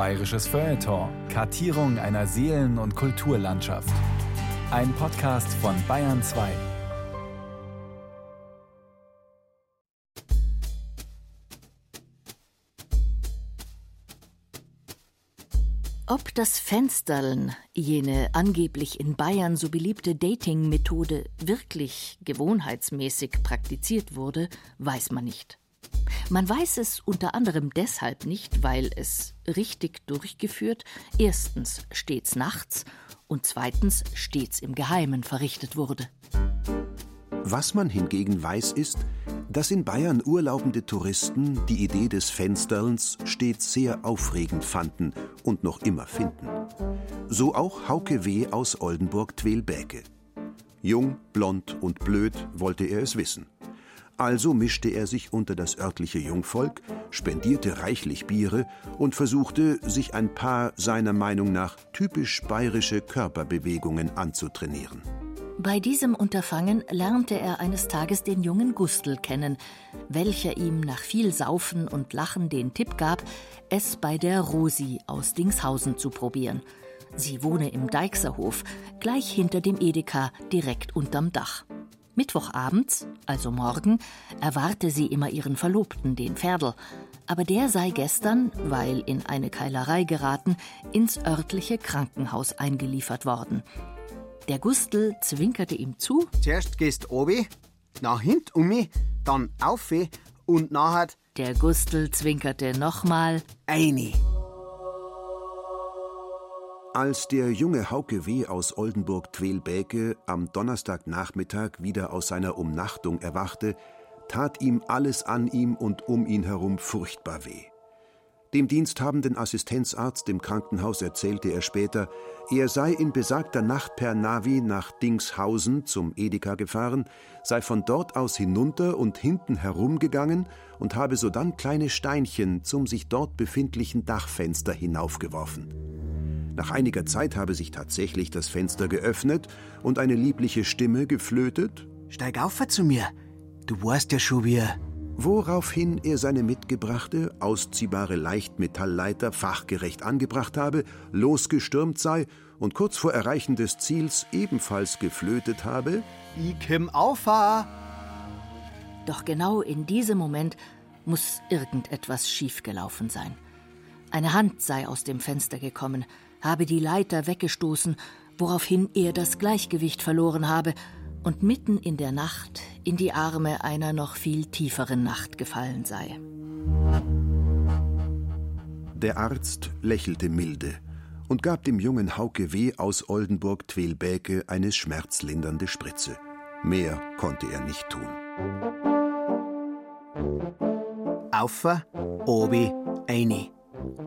Bayerisches Feuilleton. Kartierung einer Seelen- und Kulturlandschaft. Ein Podcast von Bayern 2. Ob das Fensterln, jene angeblich in Bayern so beliebte Dating-Methode, wirklich gewohnheitsmäßig praktiziert wurde, weiß man nicht. Man weiß es unter anderem deshalb nicht, weil es richtig durchgeführt erstens stets nachts und zweitens stets im Geheimen verrichtet wurde. Was man hingegen weiß, ist, dass in Bayern urlaubende Touristen die Idee des Fensterlens stets sehr aufregend fanden und noch immer finden. So auch Hauke W. aus Oldenburg-Twelbäke. Jung, blond und blöd wollte er es wissen. Also mischte er sich unter das örtliche Jungvolk, spendierte reichlich Biere und versuchte, sich ein paar seiner Meinung nach typisch bayerische Körperbewegungen anzutrainieren. Bei diesem Unterfangen lernte er eines Tages den jungen Gustl kennen, welcher ihm nach viel Saufen und Lachen den Tipp gab, es bei der Rosi aus Dingshausen zu probieren. Sie wohne im Deixerhof, gleich hinter dem Edeka, direkt unterm Dach. Mittwochabends, also morgen, erwarte sie immer ihren Verlobten, den Pferdl. Aber der sei gestern, weil in eine Keilerei geraten, ins örtliche Krankenhaus eingeliefert worden. Der Gustl zwinkerte ihm zu. Zuerst gehst obi, nach hint um mich, dann auf und nachher. Der Gustl zwinkerte nochmal. Eine. Als der junge Hauke W. aus Oldenburg-Twelbäke am Donnerstagnachmittag wieder aus seiner Umnachtung erwachte, tat ihm alles an ihm und um ihn herum furchtbar weh. Dem diensthabenden Assistenzarzt im Krankenhaus erzählte er später, er sei in besagter Nacht per Navi nach Dingshausen zum Edeka gefahren, sei von dort aus hinunter und hinten herumgegangen und habe sodann kleine Steinchen zum sich dort befindlichen Dachfenster hinaufgeworfen. Nach einiger Zeit habe sich tatsächlich das Fenster geöffnet und eine liebliche Stimme geflötet: Steig auf zu mir, du weißt ja schon, wie. Woraufhin er seine mitgebrachte, ausziehbare Leichtmetallleiter fachgerecht angebracht habe, losgestürmt sei und kurz vor Erreichen des Ziels ebenfalls geflötet habe: Ich komm auf! ah. Doch genau in diesem Moment muss irgendetwas schiefgelaufen sein. Eine Hand sei aus dem Fenster gekommen, habe die Leiter weggestoßen, woraufhin er das Gleichgewicht verloren habe und mitten in der Nacht in die Arme einer noch viel tieferen Nacht gefallen sei. Der Arzt lächelte milde und gab dem jungen Hauke W. aus Oldenburg-Twelbäke eine schmerzlindernde Spritze. Mehr konnte er nicht tun. Aufer, obi, eine.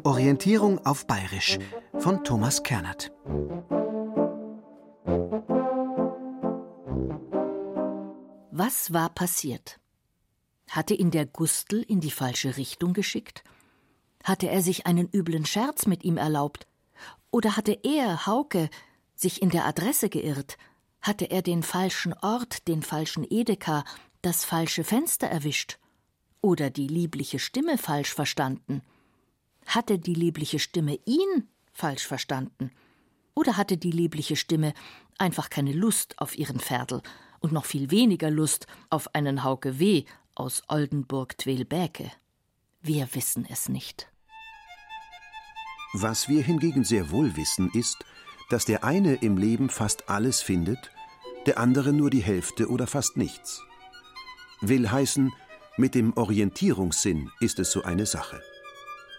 Orientierung auf Bayerisch von Thomas Kernert. Was war passiert? Hatte ihn der Gustl in die falsche Richtung geschickt? Hatte er sich einen üblen Scherz mit ihm erlaubt? Oder hatte er, Hauke, sich in der Adresse geirrt? Hatte er den falschen Ort, den falschen Edeka, das falsche Fenster erwischt? Oder die liebliche Stimme falsch verstanden? Hatte die liebliche Stimme ihn falsch verstanden? Oder hatte die liebliche Stimme einfach keine Lust auf ihren Pferdl und noch viel weniger Lust auf einen Hauke W. aus Oldenburg-Twelbäke? Wir wissen es nicht. Was wir hingegen sehr wohl wissen, ist, dass der eine im Leben fast alles findet, der andere nur die Hälfte oder fast nichts. Will heißen, mit dem Orientierungssinn ist es so eine Sache.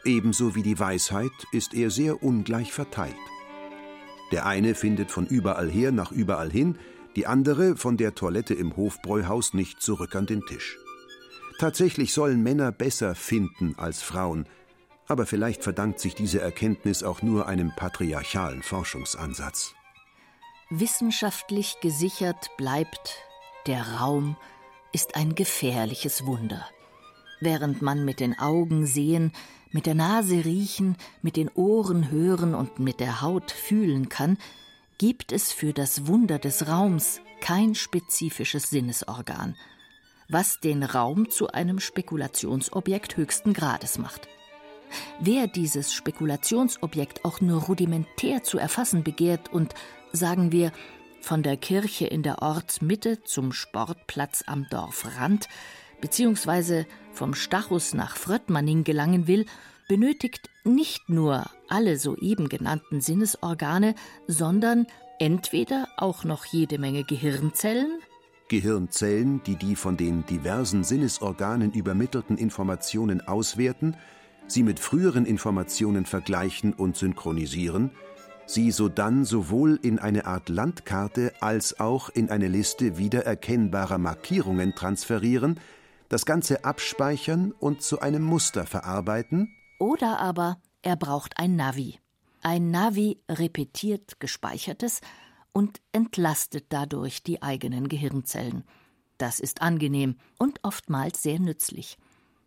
Ebenso wie die Weisheit ist er sehr ungleich verteilt. Der eine findet von überall her nach überall hin, die andere von der Toilette im Hofbräuhaus nicht zurück an den Tisch. Tatsächlich sollen Männer besser finden als Frauen, aber vielleicht verdankt sich diese Erkenntnis auch nur einem patriarchalen Forschungsansatz. Wissenschaftlich gesichert bleibt, der Raum ist ein gefährliches Wunder. Während man mit den Augen sehen, mit der Nase riechen, mit den Ohren hören und mit der Haut fühlen kann, gibt es für das Wunder des Raums kein spezifisches Sinnesorgan, was den Raum zu einem Spekulationsobjekt höchsten Grades macht. Wer dieses Spekulationsobjekt auch nur rudimentär zu erfassen begehrt und, sagen wir, von der Kirche in der Ortsmitte zum Sportplatz am Dorfrand beziehungsweise vom Stachus nach Fröttmanning gelangen will, benötigt nicht nur alle soeben genannten Sinnesorgane, sondern entweder auch noch jede Menge Gehirnzellen, Gehirnzellen, die die von den diversen Sinnesorganen übermittelten Informationen auswerten, sie mit früheren Informationen vergleichen und synchronisieren, sie sodann sowohl in eine Art Landkarte als auch in eine Liste wiedererkennbarer Markierungen transferieren, das Ganze abspeichern und zu einem Muster verarbeiten? Oder aber er braucht ein Navi. Ein Navi repetiert Gespeichertes und entlastet dadurch die eigenen Gehirnzellen. Das ist angenehm und oftmals sehr nützlich.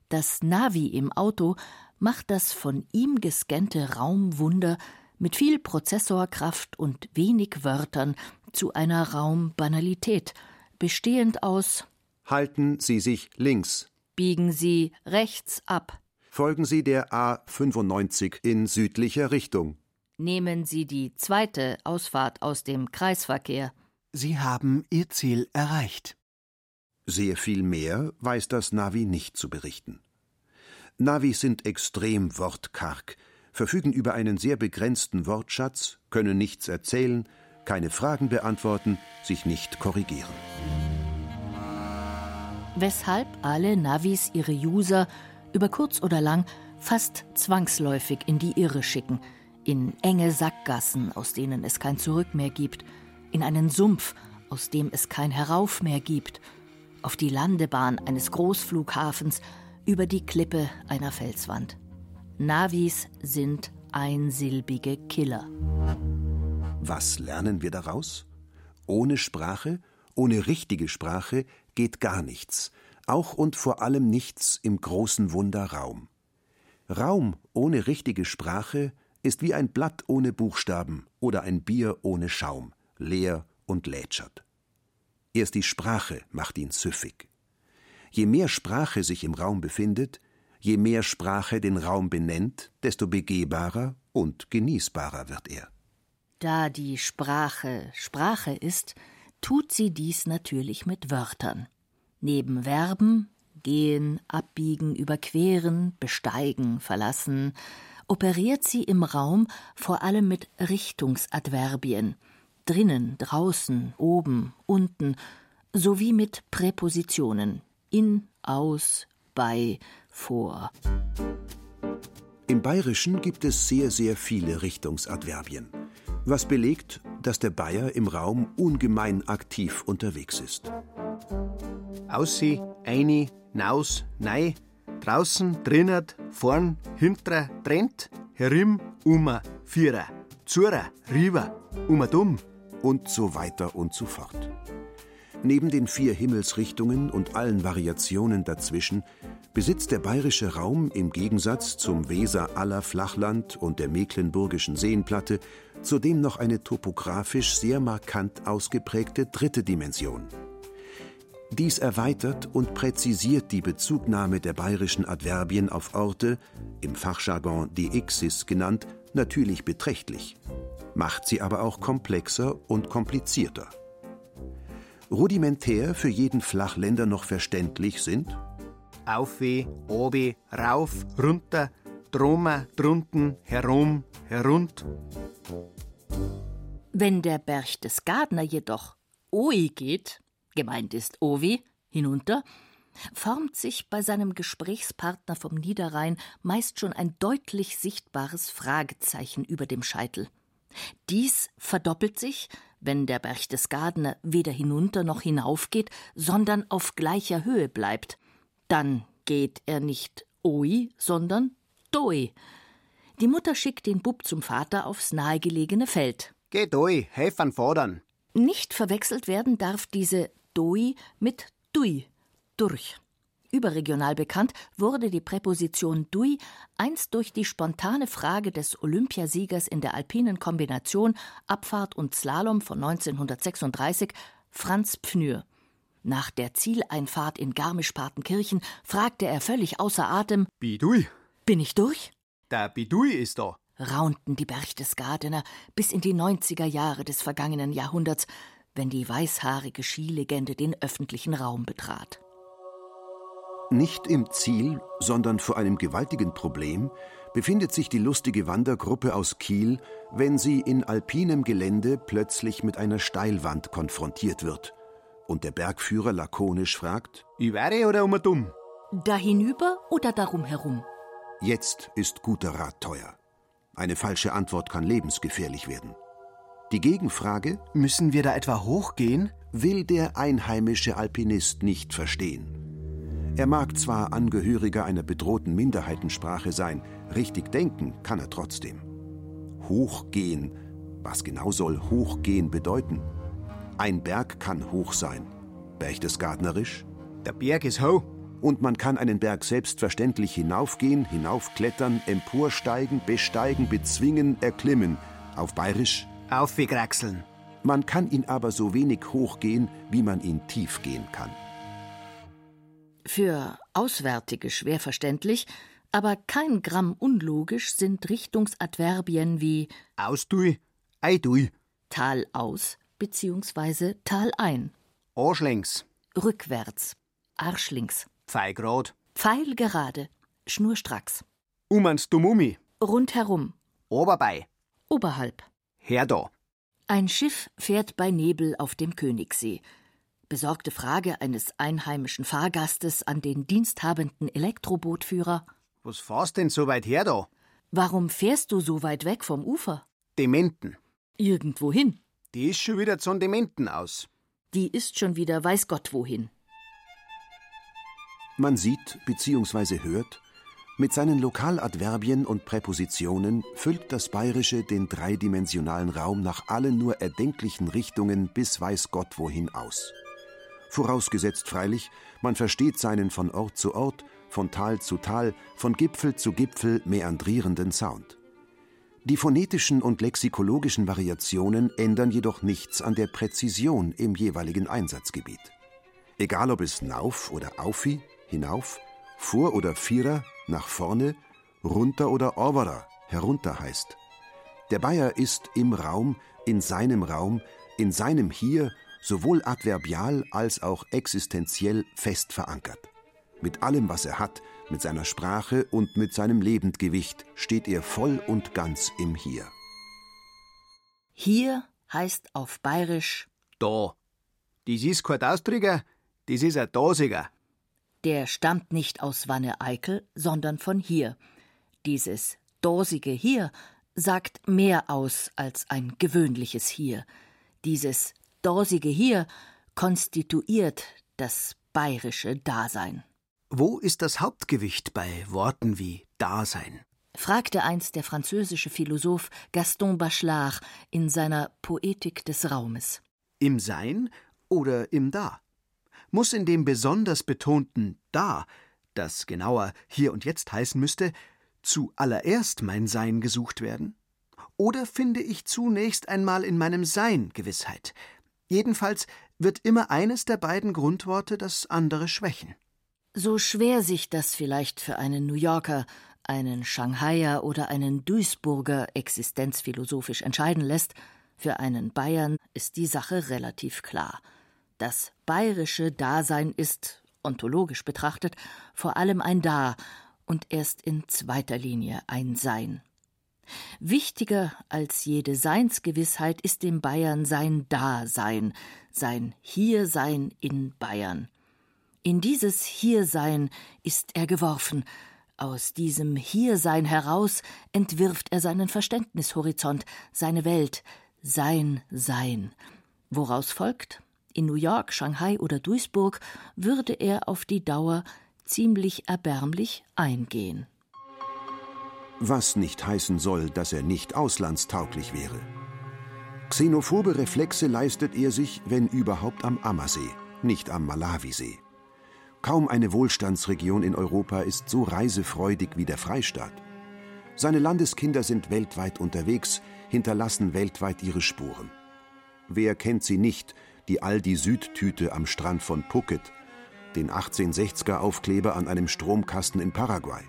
Das Navi im Auto macht das von ihm gescannte Raumwunder mit viel Prozessorkraft und wenig Wörtern zu einer Raumbanalität, bestehend aus Halten Sie sich links. Biegen Sie rechts ab. Folgen Sie der A95 in südlicher Richtung. Nehmen Sie die zweite Ausfahrt aus dem Kreisverkehr. Sie haben Ihr Ziel erreicht. Sehr viel mehr weiß das Navi nicht zu berichten. Navis sind extrem wortkarg, verfügen über einen sehr begrenzten Wortschatz, können nichts erzählen, keine Fragen beantworten, sich nicht korrigieren weshalb alle Navis ihre User über kurz oder lang fast zwangsläufig in die Irre schicken, in enge Sackgassen, aus denen es kein Zurück mehr gibt, in einen Sumpf, aus dem es kein Herauf mehr gibt, auf die Landebahn eines Großflughafens, über die Klippe einer Felswand. Navis sind einsilbige Killer. Was lernen wir daraus? Ohne Sprache, ohne richtige Sprache geht gar nichts, auch und vor allem nichts im großen Wunder Raum. Raum ohne richtige Sprache ist wie ein Blatt ohne Buchstaben oder ein Bier ohne Schaum, leer und lätschert. Erst die Sprache macht ihn süffig. Je mehr Sprache sich im Raum befindet, je mehr Sprache den Raum benennt, desto begehbarer und genießbarer wird er. Da die Sprache Sprache ist, tut sie dies natürlich mit Wörtern. Neben Verben gehen, abbiegen, überqueren, besteigen, verlassen, operiert sie im Raum vor allem mit Richtungsadverbien drinnen, draußen, oben, unten, sowie mit Präpositionen in, aus, bei, vor. Im Bayerischen gibt es sehr, sehr viele Richtungsadverbien was belegt, dass der Bayer im Raum ungemein aktiv unterwegs ist. Aussie, eini, naus, nei, draußen, drinnert, vorn, hinter, trennt, herim, uma, vierer, zura, riva, uma dumm und so weiter und so fort. Neben den vier Himmelsrichtungen und allen Variationen dazwischen besitzt der bayerische Raum im Gegensatz zum Weser aller Flachland und der mecklenburgischen Seenplatte zudem noch eine topografisch sehr markant ausgeprägte dritte Dimension. Dies erweitert und präzisiert die Bezugnahme der bayerischen Adverbien auf Orte, im Fachjargon Deixis genannt, natürlich beträchtlich, macht sie aber auch komplexer und komplizierter. Rudimentär für jeden Flachländer noch verständlich sind Aufweh, obi, rauf, runter, droma, drunten, herum, herund. Wenn der Berchtesgadener jedoch Oi geht, gemeint ist Ovi, hinunter, formt sich bei seinem Gesprächspartner vom Niederrhein meist schon ein deutlich sichtbares Fragezeichen über dem Scheitel. Dies verdoppelt sich, wenn der Berchtesgadener weder hinunter noch hinaufgeht, sondern auf gleicher Höhe bleibt. Dann geht er nicht Oi, sondern Doi, die Mutter schickt den Bub zum Vater aufs nahegelegene Feld. Geh doi, helfen fordern. Nicht verwechselt werden darf diese doi mit dui, durch. Überregional bekannt wurde die Präposition dui einst durch die spontane Frage des Olympiasiegers in der alpinen Kombination Abfahrt und Slalom von 1936, Franz Pfnür. Nach der Zieleinfahrt in Garmisch-Partenkirchen fragte er völlig außer Atem: Wie dui? Bin ich durch? Der Bidui ist da. raunten die Berchtesgadener bis in die 90er Jahre des vergangenen Jahrhunderts, wenn die weißhaarige Skilegende den öffentlichen Raum betrat. Nicht im Ziel, sondern vor einem gewaltigen Problem befindet sich die lustige Wandergruppe aus Kiel, wenn sie in alpinem Gelände plötzlich mit einer Steilwand konfrontiert wird und der Bergführer lakonisch fragt: Ich wäre oder um dumm? Da hinüber oder darum herum? Jetzt ist guter Rat teuer. Eine falsche Antwort kann lebensgefährlich werden. Die Gegenfrage Müssen wir da etwa hochgehen? will der einheimische Alpinist nicht verstehen. Er mag zwar Angehöriger einer bedrohten Minderheitensprache sein, richtig denken kann er trotzdem. Hochgehen, was genau soll hochgehen bedeuten? Ein Berg kann hoch sein, berchtesgadnerisch, Der Berg ist ho. Und man kann einen Berg selbstverständlich hinaufgehen, hinaufklettern, emporsteigen, besteigen, bezwingen, erklimmen, auf bayerisch. Aufgekraxeln. Man kann ihn aber so wenig hochgehen, wie man ihn tief gehen kann. Für Auswärtige schwer verständlich, aber kein Gramm unlogisch sind Richtungsadverbien wie Austui, Eidui, Tal aus bzw. Tal ein, Arschlängs, rückwärts, arschlinks, Pfeigrad, pfeilgerade, schnurstracks, Umans Dumumi, rundherum, Oberbei, oberhalb. her da. Ein Schiff fährt bei Nebel auf dem Königssee. Besorgte Frage eines einheimischen Fahrgastes an den diensthabenden Elektrobootführer: Was fahrst denn so weit her da? Warum fährst du so weit weg vom Ufer? Dementen. Irgendwohin. Die ist schon wieder zum Dementen aus. Die ist schon wieder weiß Gott wohin. Man sieht bzw. hört, mit seinen Lokaladverbien und Präpositionen füllt das Bayerische den dreidimensionalen Raum nach allen nur erdenklichen Richtungen bis weiß Gott wohin aus. Vorausgesetzt freilich, man versteht seinen von Ort zu Ort, von Tal zu Tal, von Gipfel zu Gipfel meandrierenden Sound. Die phonetischen und lexikologischen Variationen ändern jedoch nichts an der Präzision im jeweiligen Einsatzgebiet. Egal ob es Nauf oder Aufi, hinauf, vor oder Vierer, nach vorne, runter oder Orvera, herunter heißt. Der Bayer ist im Raum, in seinem Raum, in seinem Hier sowohl adverbial als auch existenziell fest verankert. Mit allem, was er hat, mit seiner Sprache und mit seinem Lebendgewicht steht er voll und ganz im Hier. Hier heißt auf Bayerisch, Da. Das ist kein Austräger, das ist ein Dasiger. Der stammt nicht aus Wanne-Eickel, sondern von hier. Dieses dosige hier sagt mehr aus als ein gewöhnliches hier. Dieses dosige hier konstituiert das bayerische Dasein. Wo ist das Hauptgewicht bei Worten wie Dasein? fragte einst der französische Philosoph Gaston Bachelard in seiner Poetik des Raumes. Im Sein oder im Da? Muss in dem besonders betonten Da, das genauer hier und jetzt heißen müsste, zuallererst mein Sein gesucht werden? Oder finde ich zunächst einmal in meinem Sein Gewissheit? Jedenfalls wird immer eines der beiden Grundworte das andere schwächen. So schwer sich das vielleicht für einen New Yorker, einen Shanghaier oder einen Duisburger existenzphilosophisch entscheiden lässt, für einen Bayern ist die Sache relativ klar. Das bayerische Dasein ist, ontologisch betrachtet, vor allem ein Da und erst in zweiter Linie ein Sein. Wichtiger als jede Seinsgewissheit ist dem Bayern sein Dasein, sein Hiersein in Bayern. In dieses Hiersein ist er geworfen, aus diesem Hiersein heraus entwirft er seinen Verständnishorizont, seine Welt, sein Sein. Woraus folgt, in New York, Shanghai oder Duisburg würde er auf die Dauer ziemlich erbärmlich eingehen. Was nicht heißen soll, dass er nicht auslandstauglich wäre. Xenophobe Reflexe leistet er sich, wenn überhaupt am Ammersee, nicht am Malawisee. Kaum eine Wohlstandsregion in Europa ist so reisefreudig wie der Freistaat. Seine Landeskinder sind weltweit unterwegs, hinterlassen weltweit ihre Spuren. Wer kennt sie nicht, die Aldi-Südtüte am Strand von Phuket, den 1860er-Aufkleber an einem Stromkasten in Paraguay?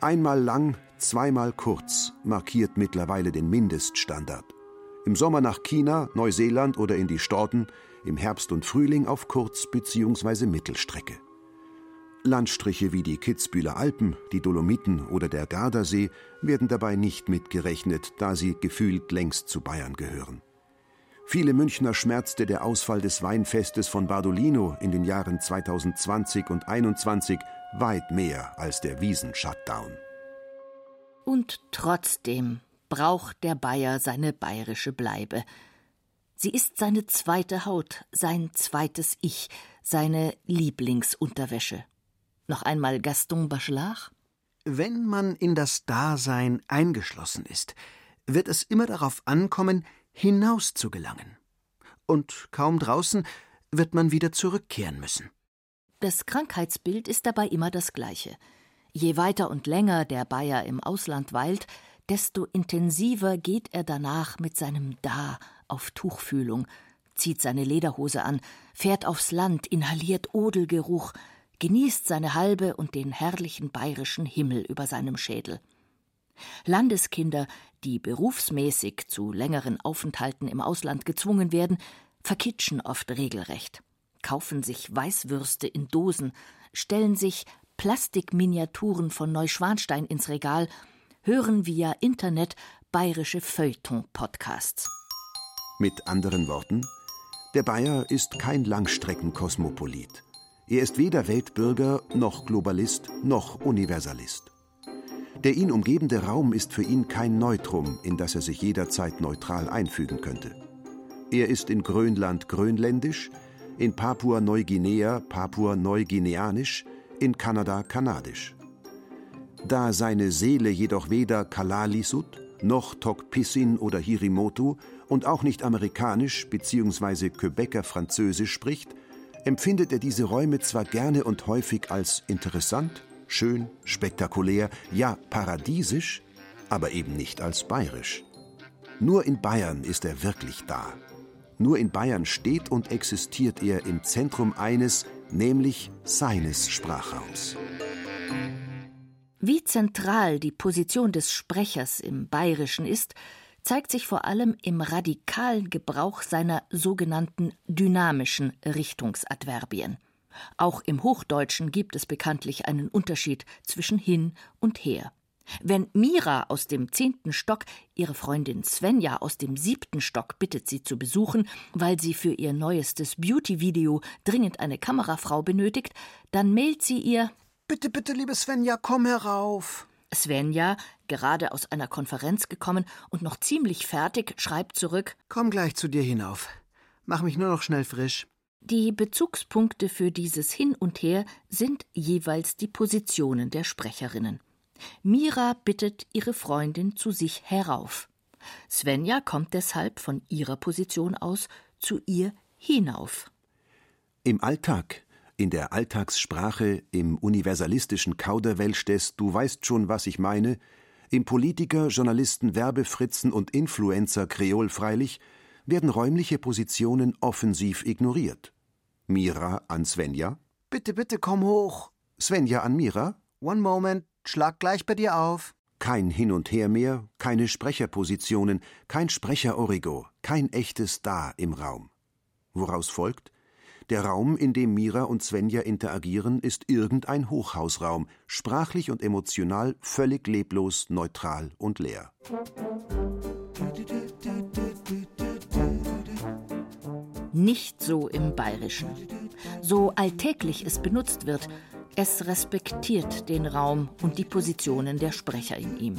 Einmal lang, zweimal kurz markiert mittlerweile den Mindeststandard. Im Sommer nach China, Neuseeland oder in die Storten, im Herbst und Frühling auf Kurz- bzw. Mittelstrecke. Landstriche wie die Kitzbühler Alpen, die Dolomiten oder der Gardasee werden dabei nicht mitgerechnet, da sie gefühlt längst zu Bayern gehören. Viele Münchner schmerzte der Ausfall des Weinfestes von Bardolino in den Jahren 2020 und 2021 weit mehr als der Wiesen-Shutdown. Und trotzdem braucht der Bayer seine bayerische Bleibe. Sie ist seine zweite Haut, sein zweites Ich, seine Lieblingsunterwäsche. Noch einmal Gaston Bachelard? Wenn man in das Dasein eingeschlossen ist, wird es immer darauf ankommen, hinaus zu gelangen. Und kaum draußen wird man wieder zurückkehren müssen. Das Krankheitsbild ist dabei immer das gleiche. Je weiter und länger der Bayer im Ausland weilt, desto intensiver geht er danach mit seinem Da auf Tuchfühlung, zieht seine Lederhose an, fährt aufs Land, inhaliert Odelgeruch, genießt seine Halbe und den herrlichen bayerischen Himmel über seinem Schädel. Landeskinder, die berufsmäßig zu längeren Aufenthalten im Ausland gezwungen werden, verkitschen oft regelrecht, kaufen sich Weißwürste in Dosen, stellen sich Plastikminiaturen von Neuschwanstein ins Regal, hören via Internet bayerische Feuilleton-Podcasts. Mit anderen Worten, der Bayer ist kein Langstreckenkosmopolit. Er ist weder Weltbürger noch Globalist noch Universalist. Der ihn umgebende Raum ist für ihn kein Neutrum, in das er sich jederzeit neutral einfügen könnte. Er ist in Grönland grönländisch, in Papua-Neuguinea papua-neuguineanisch, in Kanada kanadisch. Da seine Seele jedoch weder Kalalisut noch Tokpissin oder Hirimoto und auch nicht amerikanisch bzw. Quebecer Französisch spricht, empfindet er diese Räume zwar gerne und häufig als interessant, schön, spektakulär, ja paradiesisch, aber eben nicht als bayerisch. Nur in Bayern ist er wirklich da. Nur in Bayern steht und existiert er im Zentrum eines, nämlich seines Sprachraums. Wie zentral die Position des Sprechers im Bayerischen ist, zeigt sich vor allem im radikalen Gebrauch seiner sogenannten dynamischen Richtungsadverbien. Auch im Hochdeutschen gibt es bekanntlich einen Unterschied zwischen hin und her. Wenn Mira aus dem zehnten Stock ihre Freundin Svenja aus dem siebten Stock bittet, sie zu besuchen, weil sie für ihr neuestes Beauty-Video dringend eine Kamerafrau benötigt, dann mailt sie ihr Bitte, bitte, liebe Svenja, komm herauf. Svenja, gerade aus einer Konferenz gekommen und noch ziemlich fertig, schreibt zurück Komm gleich zu dir hinauf. Mach mich nur noch schnell frisch. Die Bezugspunkte für dieses Hin und Her sind jeweils die Positionen der Sprecherinnen. Mira bittet ihre Freundin zu sich herauf. Svenja kommt deshalb von ihrer Position aus zu ihr hinauf. Im Alltag in der Alltagssprache, im universalistischen Kauderwelsch des Du weißt schon, was ich meine, im Politiker, Journalisten, Werbefritzen und Influencer Kreol freilich, werden räumliche Positionen offensiv ignoriert. Mira an Svenja. Bitte, bitte, komm hoch. Svenja an Mira. One moment, schlag gleich bei dir auf. Kein Hin und Her mehr, keine Sprecherpositionen, kein Sprecherorigo, kein echtes Da im Raum. Woraus folgt? Der Raum, in dem Mira und Svenja interagieren, ist irgendein Hochhausraum, sprachlich und emotional völlig leblos, neutral und leer. Nicht so im Bayerischen. So alltäglich es benutzt wird, es respektiert den Raum und die Positionen der Sprecher in ihm.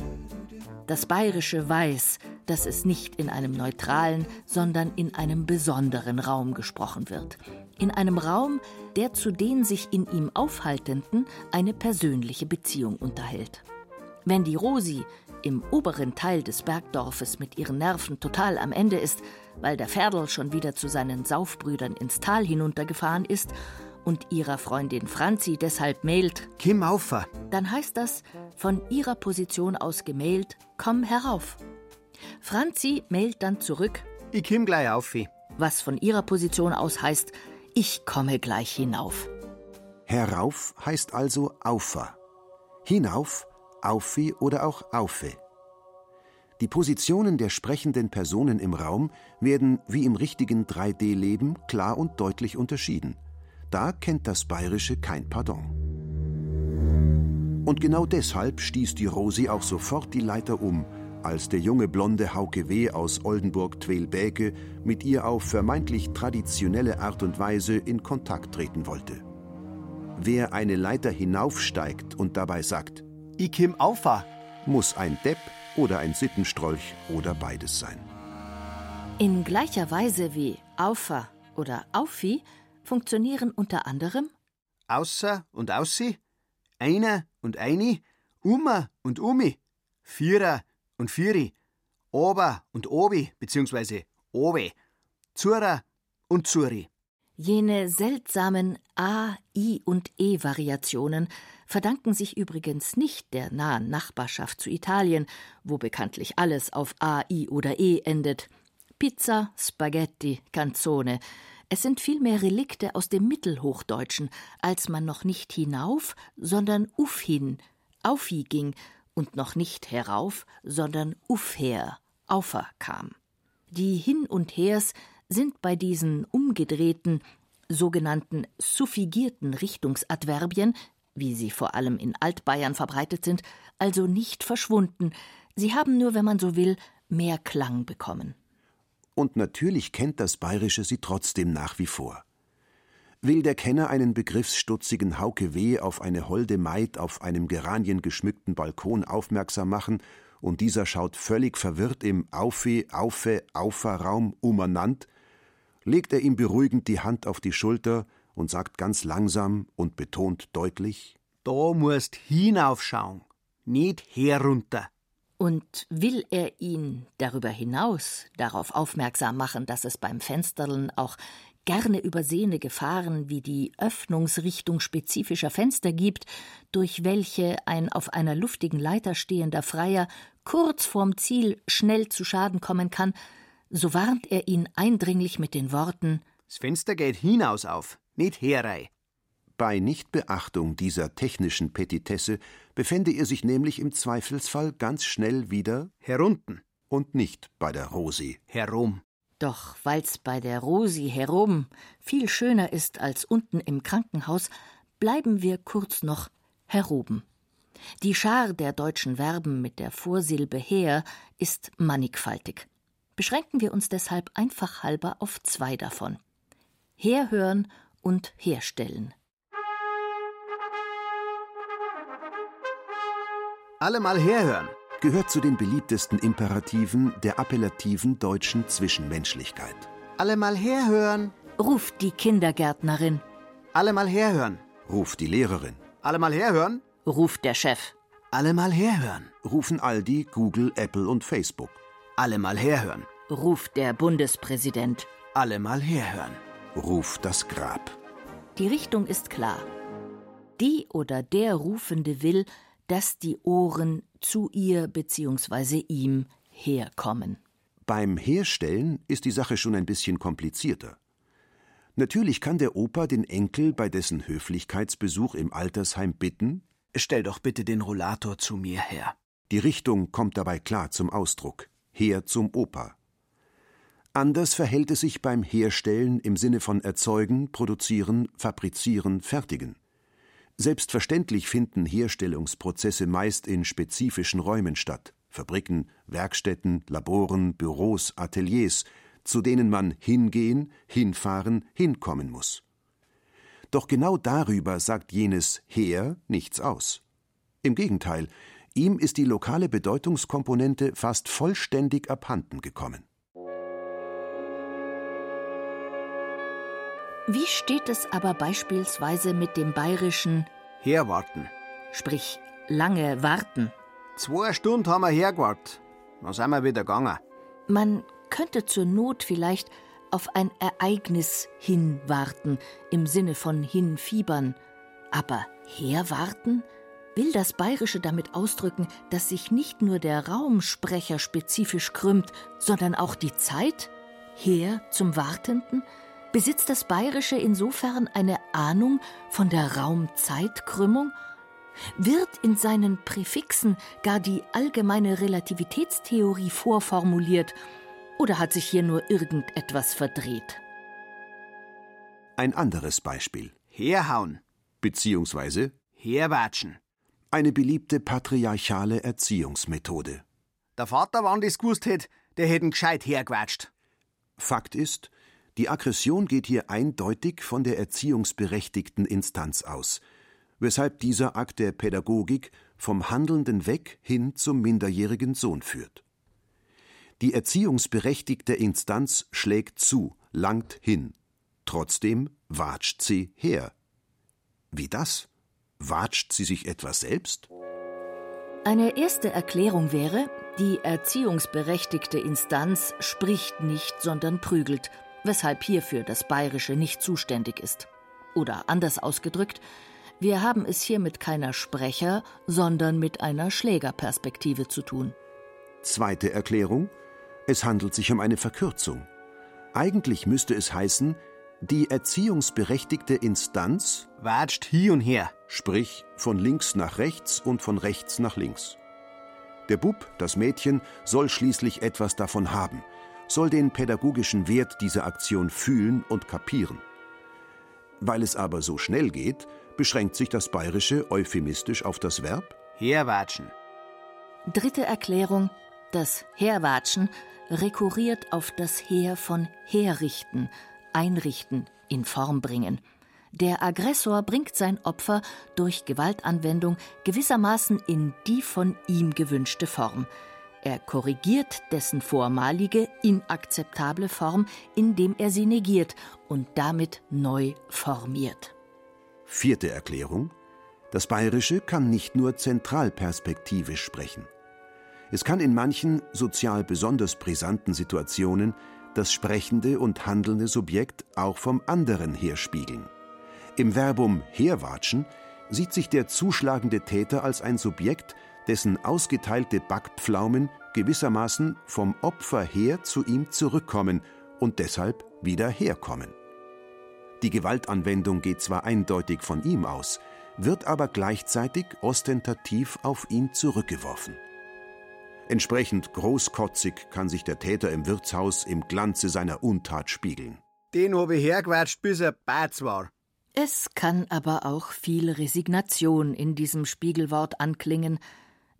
Das Bayerische weiß, dass es nicht in einem neutralen, sondern in einem besonderen Raum gesprochen wird. In einem Raum, der zu den sich in ihm Aufhaltenden eine persönliche Beziehung unterhält. Wenn die Rosi im oberen Teil des Bergdorfes mit ihren Nerven total am Ende ist, weil der Ferdl schon wieder zu seinen Saufbrüdern ins Tal hinuntergefahren ist und ihrer Freundin Franzi deshalb mailt, Kim Aufer. dann heißt das, von ihrer Position aus gemailt, komm herauf. Franzi mailt dann zurück, Ich kim gleich auf. was von ihrer Position aus heißt, ich komme gleich hinauf. Herauf heißt also Aufer. Hinauf Aufi oder auch Aufe. Die Positionen der sprechenden Personen im Raum werden wie im richtigen 3D-Leben klar und deutlich unterschieden. Da kennt das Bayerische kein Pardon. Und genau deshalb stieß die Rosi auch sofort die Leiter um, als der junge blonde Hauke W. aus Oldenburg-Twelbäke mit ihr auf vermeintlich traditionelle Art und Weise in Kontakt treten wollte. Wer eine Leiter hinaufsteigt und dabei sagt, Ich kim aufa, muss ein Depp oder ein Sittenstrolch oder beides sein. In gleicher Weise wie Aufa oder Aufi funktionieren unter anderem außer und aussi, einer und eini, Uma und Umi, Vierer und Vieri, Ober und Obi bzw. Obe, Zura und Zuri. Jene seltsamen A, I und E-Variationen verdanken sich übrigens nicht der nahen Nachbarschaft zu Italien, wo bekanntlich alles auf A, I oder E endet. Pizza, Spaghetti, Canzone. Es sind vielmehr Relikte aus dem Mittelhochdeutschen, als man noch nicht hinauf, sondern ufhin, aufi ging und noch nicht herauf, sondern ufher, aufer kam. Die Hin und Hers sind bei diesen umgedrehten, sogenannten suffigierten Richtungsadverbien, wie sie vor allem in Altbayern verbreitet sind, also nicht verschwunden. Sie haben nur, wenn man so will, mehr Klang bekommen. Und natürlich kennt das Bayerische sie trotzdem nach wie vor. Will der Kenner einen begriffsstutzigen Hauke W. auf eine holde Maid auf einem geraniengeschmückten Balkon aufmerksam machen, und dieser schaut völlig verwirrt im Aufe, Aufe, Auferraum umernannt, legt er ihm beruhigend die Hand auf die Schulter und sagt ganz langsam und betont deutlich: Da musst hinaufschauen, nicht herunter. Und will er ihn darüber hinaus darauf aufmerksam machen, dass es beim Fensterln auch gerne übersehene Gefahren wie die Öffnungsrichtung spezifischer Fenster gibt, durch welche ein auf einer luftigen Leiter stehender Freier kurz vorm Ziel schnell zu Schaden kommen kann, so warnt er ihn eindringlich mit den Worten Das Fenster geht hinaus auf, nicht herei. Bei Nichtbeachtung dieser technischen Petitesse befände er sich nämlich im Zweifelsfall ganz schnell wieder Herunten, und nicht bei der Rosi. herum. Doch weil's bei der Rosi herum viel schöner ist als unten im Krankenhaus, bleiben wir kurz noch heroben. Die Schar der deutschen Verben mit der Vorsilbe her ist mannigfaltig. Beschränken wir uns deshalb einfach halber auf zwei davon. Herhören und herstellen. Alle mal herhören. Gehört zu den beliebtesten Imperativen der appellativen deutschen Zwischenmenschlichkeit. Alle mal herhören. Ruft die Kindergärtnerin, Alle mal herhören. Ruft die Lehrerin. Alle mal herhören. ruft der Chef. Alle mal herhören. Rufen Aldi, Google, Apple und Facebook. Alle mal herhören. ruft der Bundespräsident. Alle mal herhören. Ruft das Grab. Die Richtung ist klar. Die oder der Rufende will, dass die Ohren zu ihr bzw. ihm herkommen. Beim Herstellen ist die Sache schon ein bisschen komplizierter. Natürlich kann der Opa den Enkel bei dessen Höflichkeitsbesuch im Altersheim bitten, Stell doch bitte den Rollator zu mir her. die Richtung kommt dabei klar zum Ausdruck, her zum Opa. Anders verhält es sich beim Herstellen im Sinne von erzeugen, produzieren, fabrizieren, fertigen. Selbstverständlich finden Herstellungsprozesse meist in spezifischen Räumen statt, Fabriken, Werkstätten, Laboren, Büros, Ateliers, zu denen man hingehen, hinfahren, hinkommen muss. Doch genau darüber sagt jenes Her nichts aus. Im Gegenteil, ihm ist die lokale Bedeutungskomponente fast vollständig abhanden gekommen. Wie steht es aber beispielsweise mit dem bayerischen, Herwarten. sprich lange warten? Zwei Stunden haben wir hergewartet. Dann sind wir wieder gegangen. Man könnte zur Not vielleicht auf ein Ereignis hinwarten, im Sinne von hinfiebern. Aber herwarten? Will das Bayerische damit ausdrücken, dass sich nicht nur der Raumsprecher spezifisch krümmt, sondern auch die Zeit? Her zum Wartenden? Besitzt das Bayerische insofern eine Ahnung von der Raumzeitkrümmung? Wird in seinen Präfixen gar die allgemeine Relativitätstheorie vorformuliert oder hat sich hier nur irgendetwas verdreht? Ein anderes Beispiel. Herhauen. Beziehungsweise Herwatschen. eine beliebte patriarchale Erziehungsmethode. Der Vater, wann das gewusst hätt, der hätten gescheit hergewatscht. Fakt ist, die Aggression geht hier eindeutig von der erziehungsberechtigten Instanz aus, weshalb dieser Akt der Pädagogik vom Handelnden weg hin zum minderjährigen Sohn führt. Die erziehungsberechtigte Instanz schlägt zu, langt hin. Trotzdem watscht sie her. Wie das? Watscht sie sich etwas selbst? Eine erste Erklärung wäre, die erziehungsberechtigte Instanz spricht nicht, sondern prügelt, weshalb hierfür das Bayerische nicht zuständig ist. Oder anders ausgedrückt, wir haben es hier mit keiner Sprecher, sondern mit einer Schlägerperspektive zu tun. Zweite Erklärung: Es handelt sich um eine Verkürzung. Eigentlich müsste es heißen, die erziehungsberechtigte Instanz, Watscht hier und her. sprich von links nach rechts und von rechts nach links. Der Bub, das Mädchen, soll schließlich etwas davon haben, soll den pädagogischen Wert dieser Aktion fühlen und kapieren. Weil es aber so schnell geht, beschränkt sich das Bayerische euphemistisch auf das Verb Herwatschen. Dritte Erklärung: Das Herwatschen rekurriert auf das Heer von herrichten, einrichten, in Form bringen. Der Aggressor bringt sein Opfer durch Gewaltanwendung gewissermaßen in die von ihm gewünschte Form. Er korrigiert dessen vormalige, inakzeptable Form, indem er sie negiert und damit neu formiert. Vierte Erklärung. Das Bayerische kann nicht nur zentralperspektivisch sprechen. Es kann in manchen sozial besonders brisanten Situationen das sprechende und handelnde Subjekt auch vom anderen herspiegeln. Im Verbum herwatschen sieht sich der zuschlagende Täter als ein Subjekt, dessen ausgeteilte Backpflaumen gewissermaßen vom Opfer her zu ihm zurückkommen und deshalb wieder herkommen. Die Gewaltanwendung geht zwar eindeutig von ihm aus, wird aber gleichzeitig ostentativ auf ihn zurückgeworfen. Entsprechend großkotzig kann sich der Täter im Wirtshaus im Glanze seiner Untat spiegeln. Den hab ich hergewatscht, bis er Batz war. Es kann aber auch viel Resignation in diesem Spiegelwort anklingen,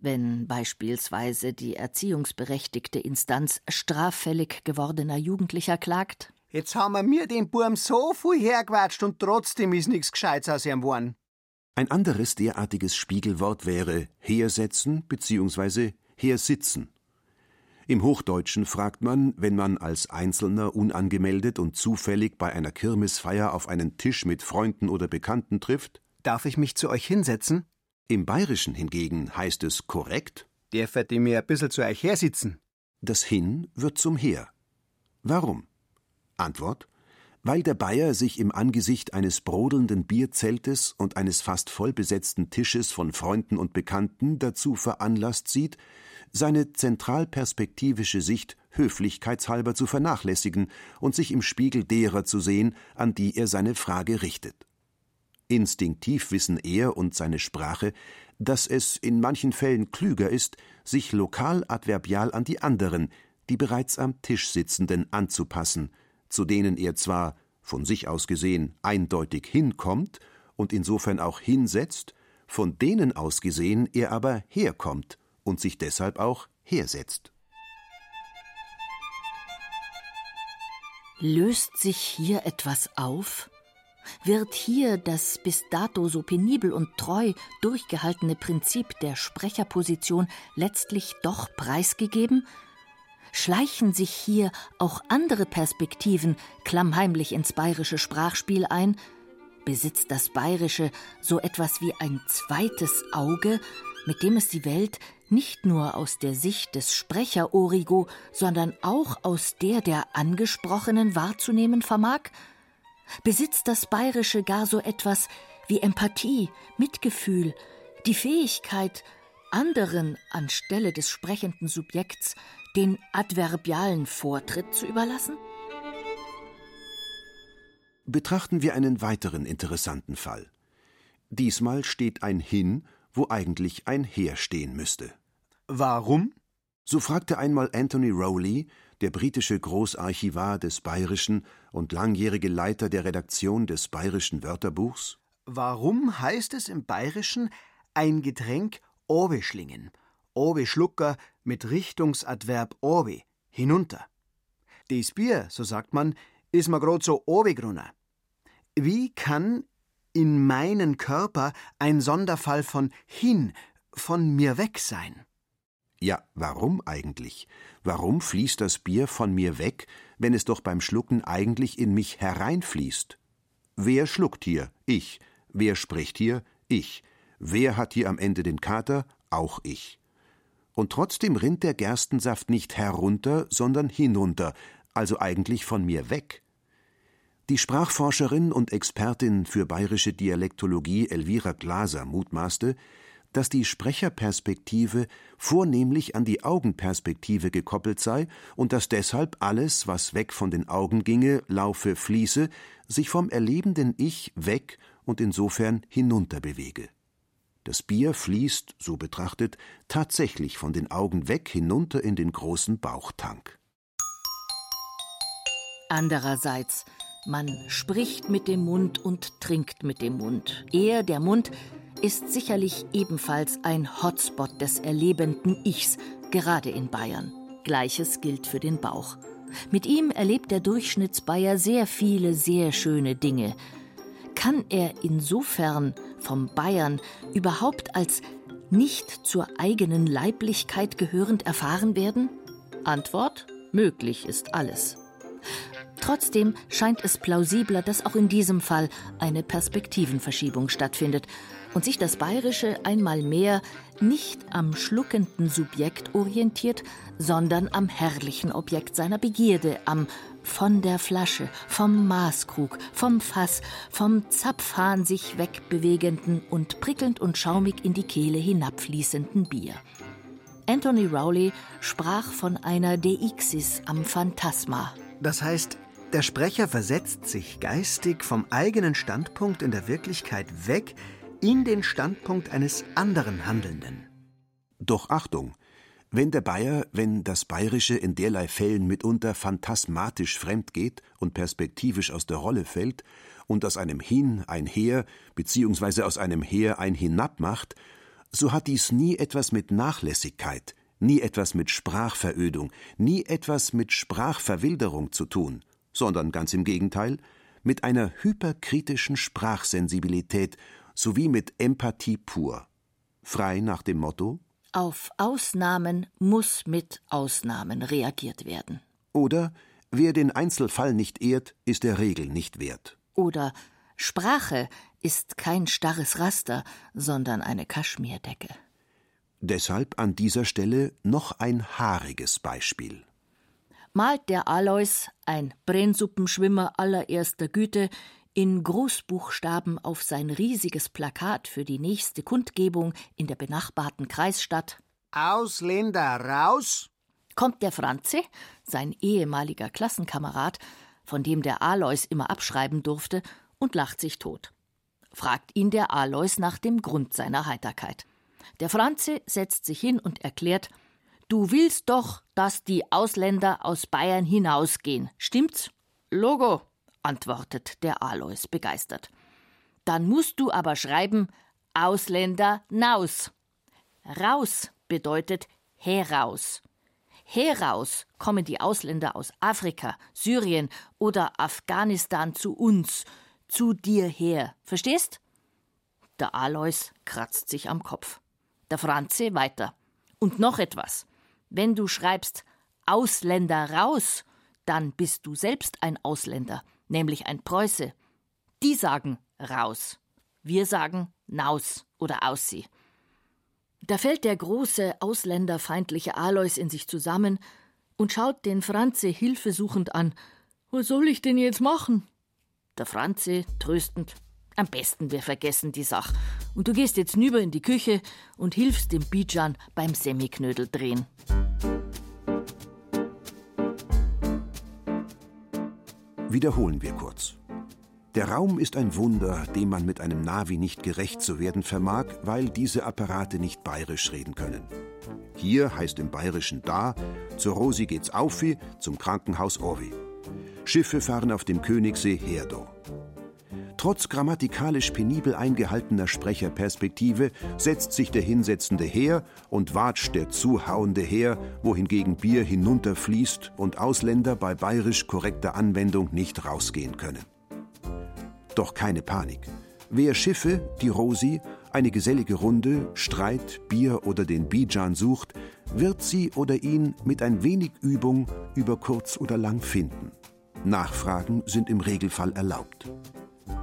wenn beispielsweise die erziehungsberechtigte Instanz straffällig gewordener Jugendlicher klagt. Jetzt haben wir mir den Burm so viel hergewatscht und trotzdem ist nichts Gescheites aus ihm geworden. Ein anderes derartiges Spiegelwort wäre hersetzen bzw. hersitzen. Im Hochdeutschen fragt man, wenn man als Einzelner unangemeldet und zufällig bei einer Kirmesfeier auf einen Tisch mit Freunden oder Bekannten trifft. Darf ich mich zu euch hinsetzen? Im Bayerischen hingegen heißt es korrekt, Dürfet ihr mir ein bisschen zu euch hersitzen? das Hin wird zum Her. Warum? Antwort: Weil der Bayer sich im Angesicht eines brodelnden Bierzeltes und eines fast vollbesetzten Tisches von Freunden und Bekannten dazu veranlasst sieht, seine zentralperspektivische Sicht höflichkeitshalber zu vernachlässigen und sich im Spiegel derer zu sehen, an die er seine Frage richtet. Instinktiv wissen er und seine Sprache, dass es in manchen Fällen klüger ist, sich lokal adverbial an die anderen, die bereits am Tisch sitzenden, anzupassen, zu denen er zwar, von sich aus gesehen, eindeutig hinkommt und insofern auch hinsetzt, von denen aus gesehen er aber herkommt und sich deshalb auch hersetzt. Löst sich hier etwas auf? Wird hier das bis dato so penibel und treu durchgehaltene Prinzip der Sprecherposition letztlich doch preisgegeben? Schleichen sich hier auch andere Perspektiven klammheimlich ins bayerische Sprachspiel ein? Besitzt das Bayerische so etwas wie ein zweites Auge, mit dem es die Welt nicht nur aus der Sicht des Sprecher-Origo, sondern auch aus der der Angesprochenen wahrzunehmen vermag? Besitzt das Bayerische gar so etwas wie Empathie, Mitgefühl, die Fähigkeit, anderen anstelle des sprechenden Subjekts den adverbialen Vortritt zu überlassen? Betrachten wir einen weiteren interessanten Fall. Diesmal steht ein Hin wo eigentlich ein Heer stehen müsste. Warum? So fragte einmal Anthony Rowley, der britische Großarchivar des Bayerischen und langjährige Leiter der Redaktion des Bayerischen Wörterbuchs. Warum heißt es im Bayerischen ein Getränk Obeschlingen, Obeschlucker mit Richtungsadverb Obe, hinunter? Des Bier, so sagt man, is ma grad so obegrunner. Wie kann in meinen Körper ein Sonderfall von hin, von mir weg sein? Ja, warum eigentlich? Warum fließt das Bier von mir weg, wenn es doch beim Schlucken eigentlich in mich hereinfließt? Wer schluckt hier? Ich. Wer spricht hier? Ich. Wer hat hier am Ende den Kater? Auch ich. Und trotzdem rinnt der Gerstensaft nicht herunter, sondern hinunter, also eigentlich von mir weg. Die Sprachforscherin und Expertin für bayerische Dialektologie Elvira Glaser mutmaßte, dass die Sprecherperspektive vornehmlich an die Augenperspektive gekoppelt sei und dass deshalb alles, was weg von den Augen ginge, laufe, fließe, sich vom erlebenden Ich weg und insofern hinunter bewege. Das Bier fließt, so betrachtet, tatsächlich von den Augen weg hinunter in den großen Bauchtank. Andererseits, man spricht mit dem Mund und trinkt mit dem Mund. Er, der Mund, ist sicherlich ebenfalls ein Hotspot des erlebenden Ichs, gerade in Bayern. Gleiches gilt für den Bauch. Mit ihm erlebt der Durchschnittsbayer sehr viele sehr schöne Dinge. Kann er insofern vom Bayern überhaupt als nicht zur eigenen Leiblichkeit gehörend erfahren werden? Antwort: Möglich ist alles. Trotzdem scheint es plausibler, dass auch in diesem Fall eine Perspektivenverschiebung stattfindet und sich das Bayerische einmal mehr nicht am schluckenden Subjekt orientiert, sondern am herrlichen Objekt seiner Begierde, am von der Flasche, vom Maßkrug, vom Fass, vom Zapfhahn sich wegbewegenden und prickelnd und schaumig in die Kehle hinabfließenden Bier. Anthony Rowley sprach von einer Deixis am Phantasma. Das heißt, der Sprecher versetzt sich geistig vom eigenen Standpunkt in der Wirklichkeit weg in den Standpunkt eines anderen Handelnden. Doch Achtung, wenn der Bayer, wenn das Bayerische in derlei Fällen mitunter phantasmatisch fremd geht und perspektivisch aus der Rolle fällt und aus einem Hin ein Her beziehungsweise aus einem Her ein Hinab macht, so hat dies nie etwas mit Nachlässigkeit, nie etwas mit Sprachverödung, nie etwas mit Sprachverwilderung zu tun, sondern ganz im Gegenteil, mit einer hyperkritischen Sprachsensibilität sowie mit Empathie pur. Frei nach dem Motto Auf Ausnahmen muss mit Ausnahmen reagiert werden. Oder Wer den Einzelfall nicht ehrt, ist der Regel nicht wert. Oder Sprache ist kein starres Raster, sondern eine Kaschmirdecke. Deshalb an dieser Stelle noch ein haariges Beispiel. Malt der Alois, ein Brennsuppenschwimmer allererster Güte, in Großbuchstaben auf sein riesiges Plakat für die nächste Kundgebung in der benachbarten Kreisstadt Ausländer raus! kommt der Franze, sein ehemaliger Klassenkamerad, von dem der Alois immer abschreiben durfte, und lacht sich tot. Fragt ihn der Alois nach dem Grund seiner Heiterkeit. Der Franze setzt sich hin und erklärt, Du willst doch, dass die Ausländer aus Bayern hinausgehen, stimmt's? Logo, antwortet der Alois begeistert. Dann musst du aber schreiben Ausländer naus. Raus bedeutet heraus. Heraus kommen die Ausländer aus Afrika, Syrien oder Afghanistan zu uns, zu dir her. Verstehst? Der Alois kratzt sich am Kopf. Der Franze weiter. Und noch etwas. Wenn du schreibst Ausländer raus, dann bist du selbst ein Ausländer nämlich ein Preuße. Die sagen raus. Wir sagen naus oder aussie. Da fällt der große, ausländerfeindliche Alois in sich zusammen und schaut den Franze hilfesuchend an. Was soll ich denn jetzt machen? Der Franze tröstend. Am besten wir vergessen die Sache. Und du gehst jetzt nüber in die Küche und hilfst dem Bijan beim Semiknödel drehen. Wiederholen wir kurz. Der Raum ist ein Wunder, dem man mit einem Navi nicht gerecht zu werden vermag, weil diese Apparate nicht bayerisch reden können. Hier heißt im Bayerischen da, zur Rosi geht's aufi, zum Krankenhaus Orvi. Schiffe fahren auf dem Königssee Herdo. Trotz grammatikalisch penibel eingehaltener Sprecherperspektive setzt sich der Hinsetzende her und watscht der Zuhauende her, wohingegen Bier hinunterfließt und Ausländer bei bayerisch korrekter Anwendung nicht rausgehen können. Doch keine Panik. Wer Schiffe, die Rosi, eine gesellige Runde, Streit, Bier oder den Bijan sucht, wird sie oder ihn mit ein wenig Übung über kurz oder lang finden. Nachfragen sind im Regelfall erlaubt.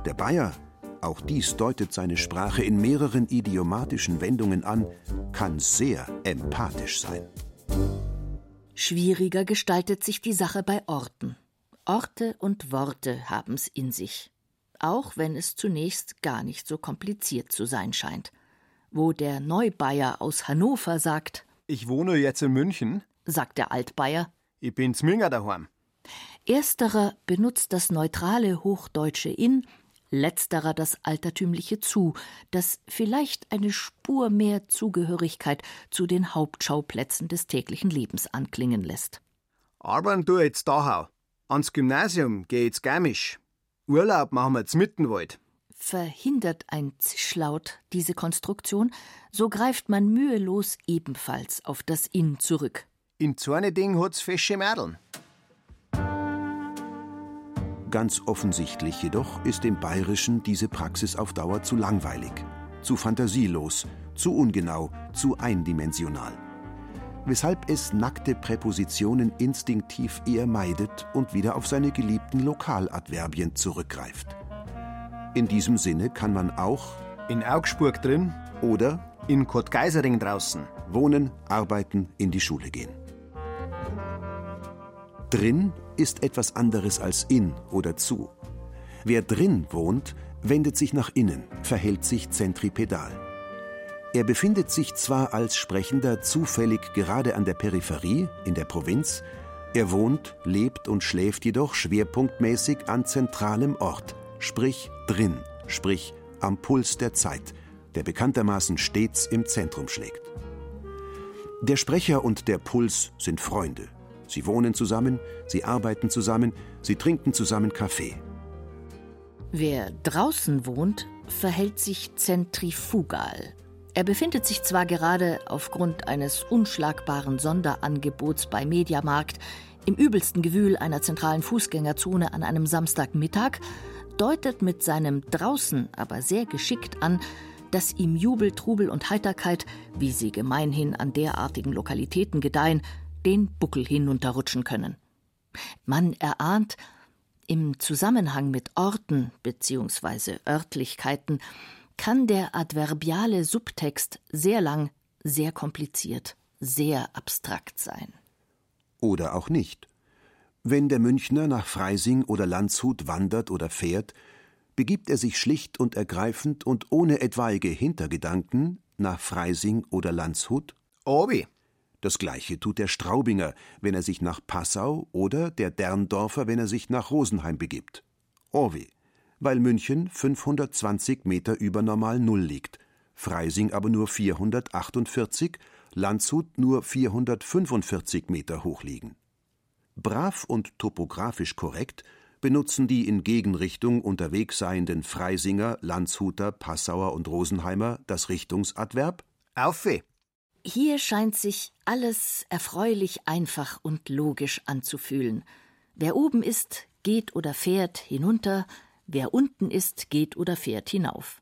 Der Bayer, auch dies deutet seine Sprache in mehreren idiomatischen Wendungen an, kann sehr empathisch sein. Schwieriger gestaltet sich die Sache bei Orten. Orte und Worte haben's in sich auch wenn es zunächst gar nicht so kompliziert zu sein scheint. Wo der Neubayer aus Hannover sagt: Ich wohne jetzt in München, sagt der Altbayer: Ich bin Zminger daheim. Ersterer benutzt das neutrale hochdeutsche in, letzterer das altertümliche zu, das vielleicht eine Spur mehr Zugehörigkeit zu den Hauptschauplätzen des täglichen Lebens anklingen lässt. Arbeiten du jetzt Dachau. Ans Gymnasium geh jetzt Garmisch. Urlaub machen wir zum Mittenwald. Verhindert ein Zischlaut diese Konstruktion, so greift man mühelos ebenfalls auf das In zurück. In so eine Ding hat's fesche Mädeln. Ganz offensichtlich jedoch ist dem Bayerischen diese Praxis auf Dauer zu langweilig, zu fantasielos, zu ungenau, zu eindimensional weshalb es nackte Präpositionen instinktiv eher meidet und wieder auf seine geliebten Lokaladverbien zurückgreift. In diesem Sinne kann man auch in Augsburg drin oder in Kurt Geisering draußen wohnen, arbeiten, in die Schule gehen. Drin ist etwas anderes als in oder zu. Wer drin wohnt, wendet sich nach innen, verhält sich zentripedal. Er befindet sich zwar als Sprechender zufällig gerade an der Peripherie, in der Provinz, er wohnt, lebt und schläft jedoch schwerpunktmäßig an zentralem Ort, sprich drin, sprich am Puls der Zeit, der bekanntermaßen stets im Zentrum schlägt. Der Sprecher und der Puls sind Freunde. Sie wohnen zusammen, sie arbeiten zusammen, sie trinken zusammen Kaffee. Wer draußen wohnt, verhält sich zentrifugal, er befindet sich zwar gerade aufgrund eines unschlagbaren Sonderangebots bei Mediamarkt im übelsten Gewühl einer zentralen Fußgängerzone an einem Samstagmittag, deutet mit seinem draußen aber sehr geschickt an, dass ihm Jubel, Trubel und Heiterkeit, wie sie gemeinhin an derartigen Lokalitäten gedeihen, den Buckel hinunterrutschen können. Man erahnt, im Zusammenhang mit Orten bzw. Örtlichkeiten kann der adverbiale Subtext sehr lang, sehr kompliziert, sehr abstrakt sein. Oder auch nicht. Wenn der Münchner nach Freising oder Landshut wandert oder fährt, begibt er sich schlicht und ergreifend und ohne etwaige Hintergedanken nach Freising oder Landshut? Obi. Das gleiche tut der Straubinger, wenn er sich nach Passau oder der Derndorfer, wenn er sich nach Rosenheim begibt. Orwi weil München 520 Meter über Normal Null liegt, Freising aber nur 448, Landshut nur 445 Meter hoch liegen. Brav und topografisch korrekt benutzen die in Gegenrichtung unterwegs seienden Freisinger, Landshuter, Passauer und Rosenheimer das Richtungsadverb Aufe. Hier scheint sich alles erfreulich einfach und logisch anzufühlen. Wer oben ist, geht oder fährt hinunter, Wer unten ist, geht oder fährt hinauf.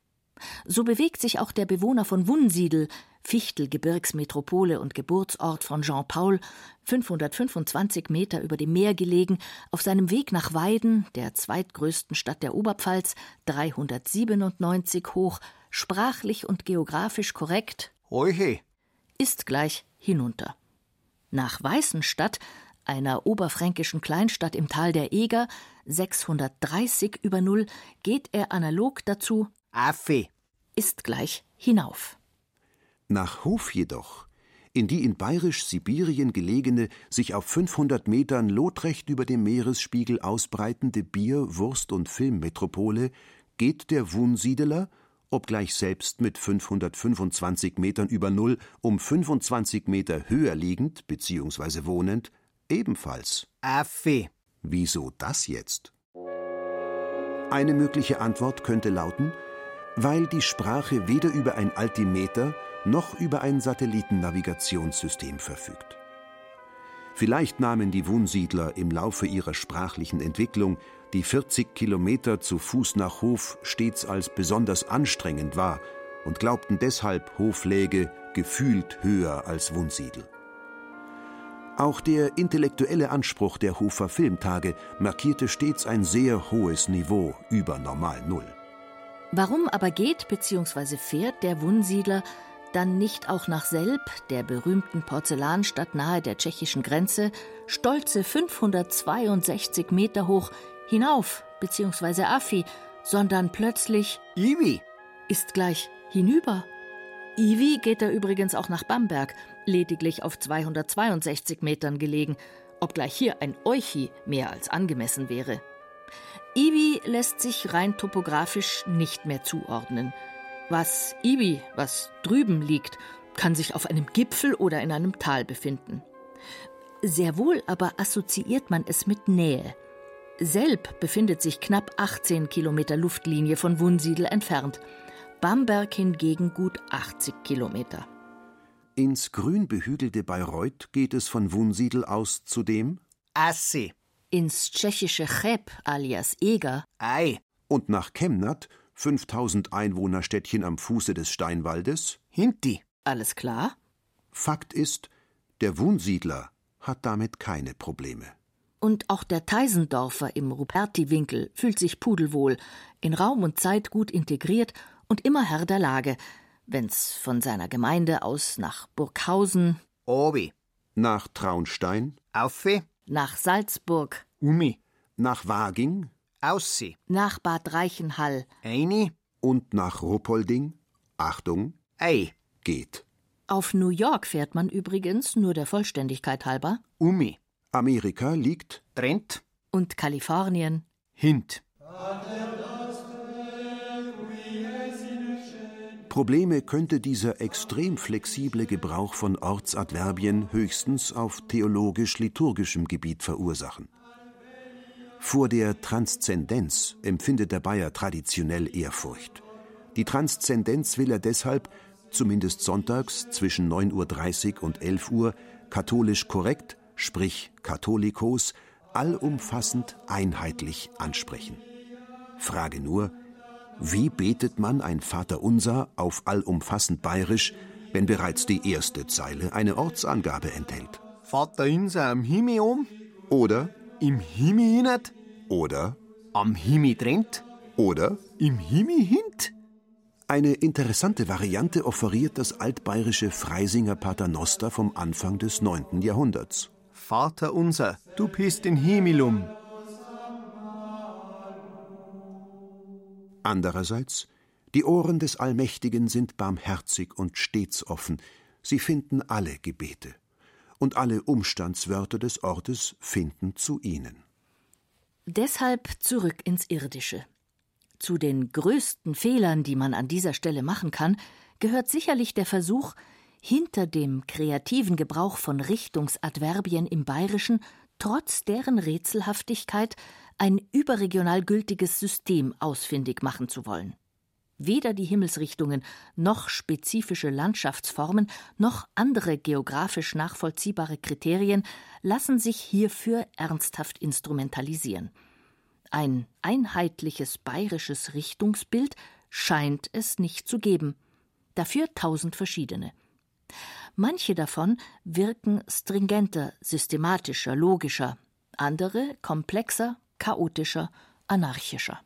So bewegt sich auch der Bewohner von Wunsiedel, Fichtelgebirgsmetropole und Geburtsort von Jean Paul, 525 Meter über dem Meer gelegen, auf seinem Weg nach Weiden, der zweitgrößten Stadt der Oberpfalz, 397 hoch, sprachlich und geografisch korrekt, Oje. Ist gleich hinunter. Nach Weißenstadt einer oberfränkischen Kleinstadt im Tal der Eger, 630 über Null, geht er analog dazu Affe ist gleich hinauf. Nach Hof jedoch in die in bayerisch-Sibirien gelegene, sich auf 500 Metern lotrecht über dem Meeresspiegel ausbreitende Bier-, Wurst- und Filmmetropole geht der Wunsiedeler, obgleich selbst mit 525 Metern über Null um 25 Meter höher liegend bzw. wohnend, ebenfalls. Affe. Wieso das jetzt? Eine mögliche Antwort könnte lauten, weil die Sprache weder über ein Altimeter noch über ein Satellitennavigationssystem verfügt. Vielleicht nahmen die Wunsiedler im Laufe ihrer sprachlichen Entwicklung die 40 Kilometer zu Fuß nach Hof stets als besonders anstrengend wahr und glaubten deshalb, Hof läge gefühlt höher als Wunsiedel. Auch der intellektuelle Anspruch der Hofer Filmtage markierte stets ein sehr hohes Niveau über Normal Null. Warum aber geht bzw. fährt der Wunsiedler dann nicht auch nach Selb, der berühmten Porzellanstadt nahe der tschechischen Grenze, stolze 562 Meter hoch hinauf bzw. Affi, sondern plötzlich Iwi. ist gleich hinüber. Iwi geht er übrigens auch nach Bamberg, lediglich auf 262 Metern gelegen, obgleich hier ein Euchi mehr als angemessen wäre. Iwi lässt sich rein topografisch nicht mehr zuordnen. Was Iwi, was drüben liegt, kann sich auf einem Gipfel oder in einem Tal befinden. Sehr wohl aber assoziiert man es mit Nähe. Selb befindet sich knapp 18 Kilometer Luftlinie von Wunsiedel entfernt. Bamberg hingegen gut 80 Kilometer. Ins grün behügelte Bayreuth geht es von Wunsiedel aus zudem Asse. Ins tschechische Cheb alias Eger Ei. und nach Chemnat, 5000 Einwohnerstädtchen am Fuße des Steinwaldes. Hinti. alles klar? Fakt ist, der Wunsiedler hat damit keine Probleme. Und auch der Teisendorfer im Ruperti-Winkel fühlt sich pudelwohl, in Raum und Zeit gut integriert und immer Herr der Lage, wenn's von seiner Gemeinde aus nach Burghausen, Obi. Nach Traunstein, Auffe. nach Salzburg, Umi. nach Waging Aussi. nach Bad Reichenhall, Eini. und nach Ruppolding, Achtung, Ei. geht. auf New York fährt man übrigens, nur der Vollständigkeit halber, Umi. Amerika liegt Trent. und Kalifornien, Hint. Probleme könnte dieser extrem flexible Gebrauch von Ortsadverbien höchstens auf theologisch-liturgischem Gebiet verursachen. Vor der Transzendenz empfindet der Bayer traditionell Ehrfurcht. Die Transzendenz will er deshalb, zumindest sonntags zwischen 9.30 Uhr und 11 Uhr, katholisch korrekt, sprich katholikos, allumfassend einheitlich ansprechen. Frage nur, wie betet man ein Vaterunser auf allumfassend bayerisch, wenn bereits die erste Zeile eine Ortsangabe enthält? Vater unser am Himmel um. Oder, Im Himmel hinet. oder, Am Himmel trennt. oder? Im Himmel hint. Eine interessante Variante offeriert das altbayerische Freisinger Paternoster vom Anfang des 9. Jahrhunderts. Vater unser, du bist in Himmel um. Andererseits, die Ohren des Allmächtigen sind barmherzig und stets offen, sie finden alle Gebete, und alle Umstandswörter des Ortes finden zu ihnen. Deshalb zurück ins Irdische. Zu den größten Fehlern, die man an dieser Stelle machen kann, gehört sicherlich der Versuch, hinter dem kreativen Gebrauch von Richtungsadverbien im Bayerischen trotz deren Rätselhaftigkeit ein überregional gültiges System ausfindig machen zu wollen. Weder die Himmelsrichtungen noch spezifische Landschaftsformen noch andere geografisch nachvollziehbare Kriterien lassen sich hierfür ernsthaft instrumentalisieren. Ein einheitliches bayerisches Richtungsbild scheint es nicht zu geben, dafür tausend verschiedene. Manche davon wirken stringenter, systematischer, logischer, andere komplexer, chaotischer, anarchischer.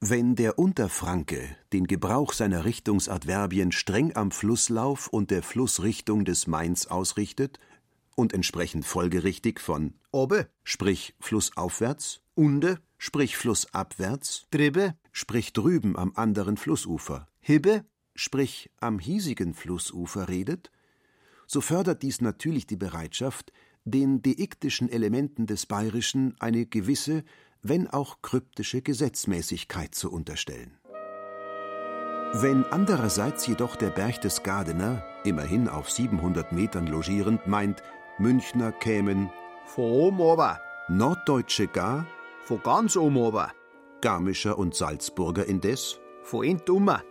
Wenn der Unterfranke den Gebrauch seiner Richtungsadverbien streng am Flusslauf und der Flussrichtung des Mains ausrichtet und entsprechend folgerichtig von Obe. sprich flussaufwärts, Unde. sprich flussabwärts, Dribbe. sprich drüben am anderen Flussufer, Hibbe. Sprich am hiesigen Flussufer redet, so fördert dies natürlich die Bereitschaft, den deiktischen Elementen des Bayerischen eine gewisse, wenn auch kryptische Gesetzmäßigkeit zu unterstellen. Wenn andererseits jedoch der Berchtesgadener, immerhin auf 700 Metern logierend, meint, Münchner kämen von oben ober, Norddeutsche gar, von ganz oben ober, Garmischer und Salzburger indes, von int ummer,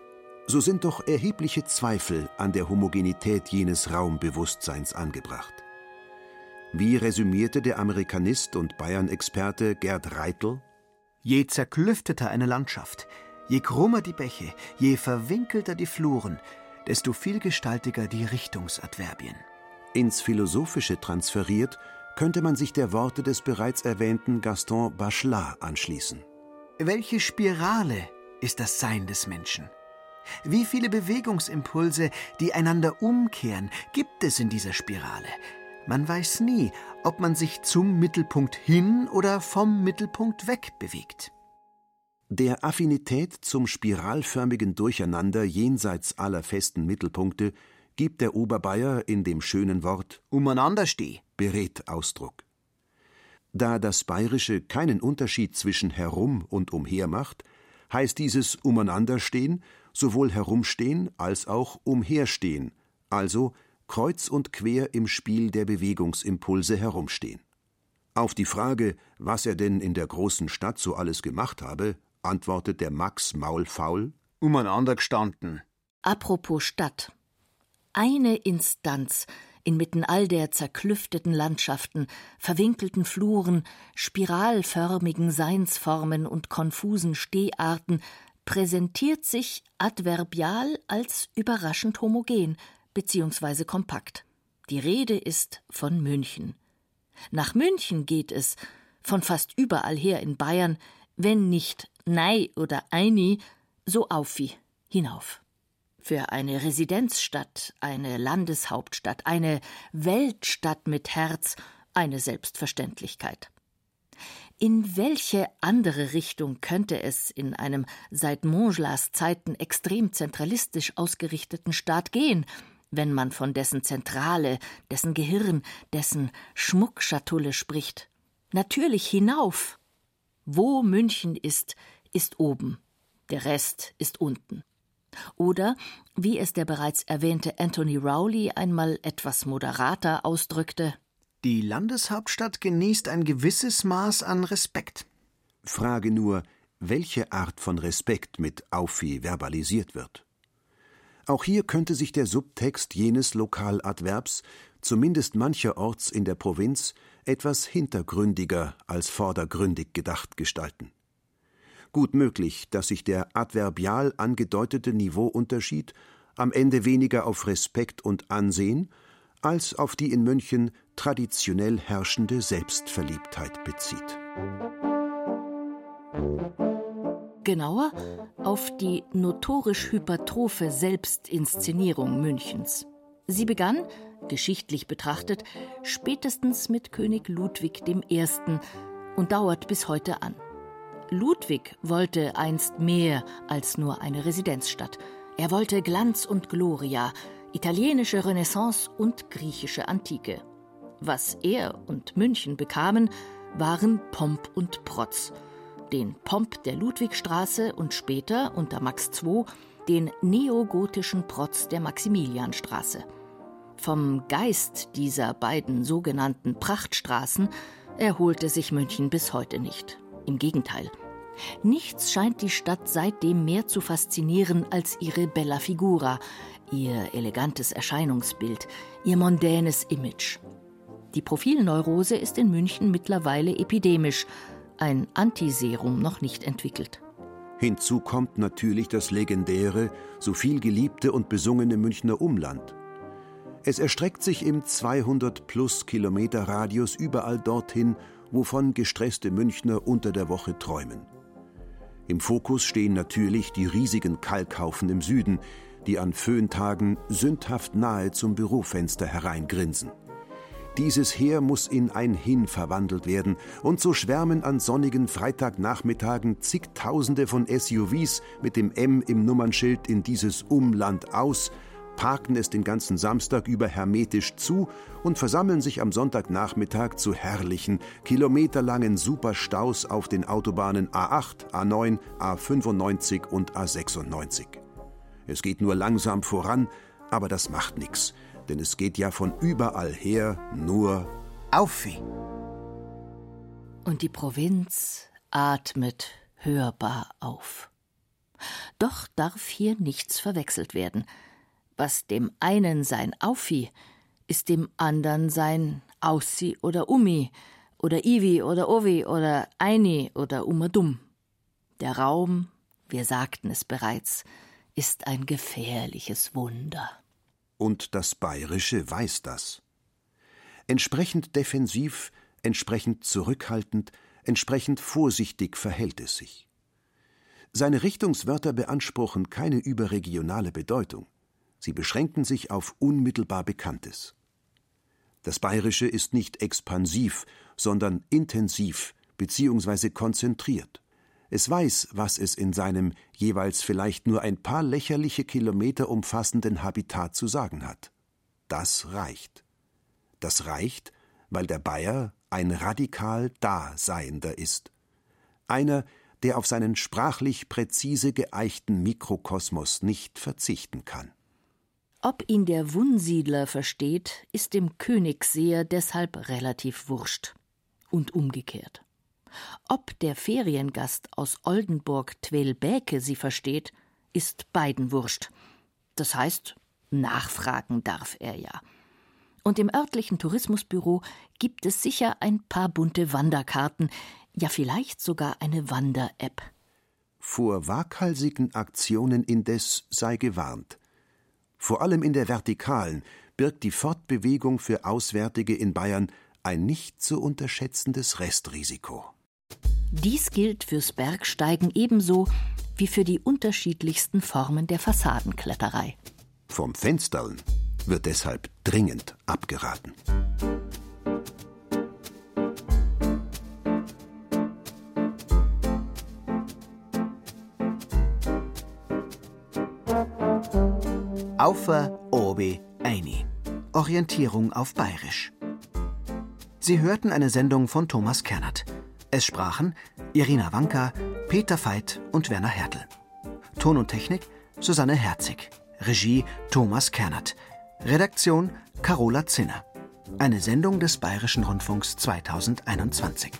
so sind doch erhebliche Zweifel an der Homogenität jenes Raumbewusstseins angebracht. Wie resümierte der Amerikanist und Bayern-Experte Gerd Reitel? Je zerklüfteter eine Landschaft, je krummer die Bäche, je verwinkelter die Fluren, desto vielgestaltiger die Richtungsadverbien. Ins Philosophische transferiert, könnte man sich der Worte des bereits erwähnten Gaston Bachelard anschließen. Welche Spirale ist das Sein des Menschen? Wie viele Bewegungsimpulse, die einander umkehren, gibt es in dieser Spirale? Man weiß nie, ob man sich zum Mittelpunkt hin oder vom Mittelpunkt weg bewegt. Der Affinität zum spiralförmigen Durcheinander jenseits aller festen Mittelpunkte gibt der Oberbayer in dem schönen Wort umeinandersteh berät Ausdruck. Da das Bayerische keinen Unterschied zwischen herum und umher macht, heißt dieses Umeinanderstehen sowohl herumstehen als auch umherstehen, also kreuz und quer im Spiel der Bewegungsimpulse herumstehen. Auf die Frage, was er denn in der großen Stadt so alles gemacht habe, antwortet der Max maulfaul umeinander gestanden. Apropos Stadt. Eine Instanz inmitten all der zerklüfteten Landschaften, verwinkelten Fluren, spiralförmigen Seinsformen und konfusen Steharten präsentiert sich adverbial als überraschend homogen bzw. kompakt. Die Rede ist von München. Nach München geht es, von fast überall her in Bayern, wenn nicht nei oder eini, so aufi, hinauf. Für eine Residenzstadt, eine Landeshauptstadt, eine Weltstadt mit Herz eine Selbstverständlichkeit. In welche andere Richtung könnte es in einem seit Montgelas Zeiten extrem zentralistisch ausgerichteten Staat gehen, wenn man von dessen Zentrale, dessen Gehirn, dessen Schmuckschatulle spricht? Natürlich hinauf. Wo München ist, ist oben, der Rest ist unten. Oder, wie es der bereits erwähnte Anthony Rowley einmal etwas moderater ausdrückte, die Landeshauptstadt genießt ein gewisses Maß an Respekt. Frage nur, welche Art von Respekt mit Aufi verbalisiert wird. Auch hier könnte sich der Subtext jenes Lokaladverbs, zumindest mancherorts in der Provinz, etwas hintergründiger als vordergründig gedacht gestalten. Gut möglich, dass sich der adverbial angedeutete Niveauunterschied am Ende weniger auf Respekt und Ansehen als auf die in München traditionell herrschende Selbstverliebtheit bezieht. Genauer auf die notorisch hypertrophe Selbstinszenierung Münchens. Sie begann, geschichtlich betrachtet, spätestens mit König Ludwig I. und dauert bis heute an. Ludwig wollte einst mehr als nur eine Residenzstadt. Er wollte Glanz und Gloria, italienische Renaissance und griechische Antike. Was er und München bekamen, waren Pomp und Protz. Den Pomp der Ludwigstraße und später unter Max II den neogotischen Protz der Maximilianstraße. Vom Geist dieser beiden sogenannten Prachtstraßen erholte sich München bis heute nicht. Im Gegenteil. Nichts scheint die Stadt seitdem mehr zu faszinieren als ihre Bella Figura, ihr elegantes Erscheinungsbild, ihr mondänes Image. Die Profilneurose ist in München mittlerweile epidemisch, ein Antiserum noch nicht entwickelt. Hinzu kommt natürlich das legendäre, so viel geliebte und besungene Münchner Umland. Es erstreckt sich im 200 plus Kilometer Radius überall dorthin, wovon gestresste Münchner unter der Woche träumen. Im Fokus stehen natürlich die riesigen Kalkhaufen im Süden, die an Föhntagen sündhaft nahe zum Bürofenster hereingrinsen. Dieses Heer muss in ein Hin verwandelt werden, und so schwärmen an sonnigen Freitagnachmittagen zigtausende von SUVs mit dem M im Nummernschild in dieses Umland aus, parken es den ganzen Samstag über hermetisch zu und versammeln sich am Sonntagnachmittag zu herrlichen, kilometerlangen Superstaus auf den Autobahnen A8, A9, A95 und A96. Es geht nur langsam voran, aber das macht nichts, denn es geht ja von überall her nur Auffi. Und die Provinz atmet hörbar auf. Doch darf hier nichts verwechselt werden. Was dem einen sein Aufi, ist dem andern sein Aussi oder Umi oder Ivi oder Ovi oder Eini oder Umadum. Der Raum, wir sagten es bereits, ist ein gefährliches Wunder. Und das Bayerische weiß das. Entsprechend defensiv, entsprechend zurückhaltend, entsprechend vorsichtig verhält es sich. Seine Richtungswörter beanspruchen keine überregionale Bedeutung. Sie beschränken sich auf unmittelbar Bekanntes. Das Bayerische ist nicht expansiv, sondern intensiv bzw. konzentriert. Es weiß, was es in seinem jeweils vielleicht nur ein paar lächerliche Kilometer umfassenden Habitat zu sagen hat. Das reicht. Das reicht, weil der Bayer ein radikal Daseiender ist. Einer, der auf seinen sprachlich präzise geeichten Mikrokosmos nicht verzichten kann. Ob ihn der Wunsiedler versteht, ist dem Königsseher deshalb relativ wurscht. Und umgekehrt. Ob der Feriengast aus Oldenburg Twelbäke sie versteht, ist beiden wurscht. Das heißt, nachfragen darf er ja. Und im örtlichen Tourismusbüro gibt es sicher ein paar bunte Wanderkarten, ja vielleicht sogar eine Wander-App. Vor waghalsigen Aktionen indes sei gewarnt. Vor allem in der Vertikalen birgt die Fortbewegung für Auswärtige in Bayern ein nicht zu unterschätzendes Restrisiko. Dies gilt fürs Bergsteigen ebenso wie für die unterschiedlichsten Formen der Fassadenkletterei. Vom Fenstern wird deshalb dringend abgeraten. Aufer Obi Eini. Orientierung auf Bayerisch. Sie hörten eine Sendung von Thomas Kernert. Es sprachen Irina Wanka, Peter Veit und Werner Hertel. Ton und Technik Susanne Herzig. Regie Thomas Kernert. Redaktion Carola Zinner. Eine Sendung des Bayerischen Rundfunks 2021.